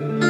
Mm-hmm.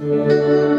Música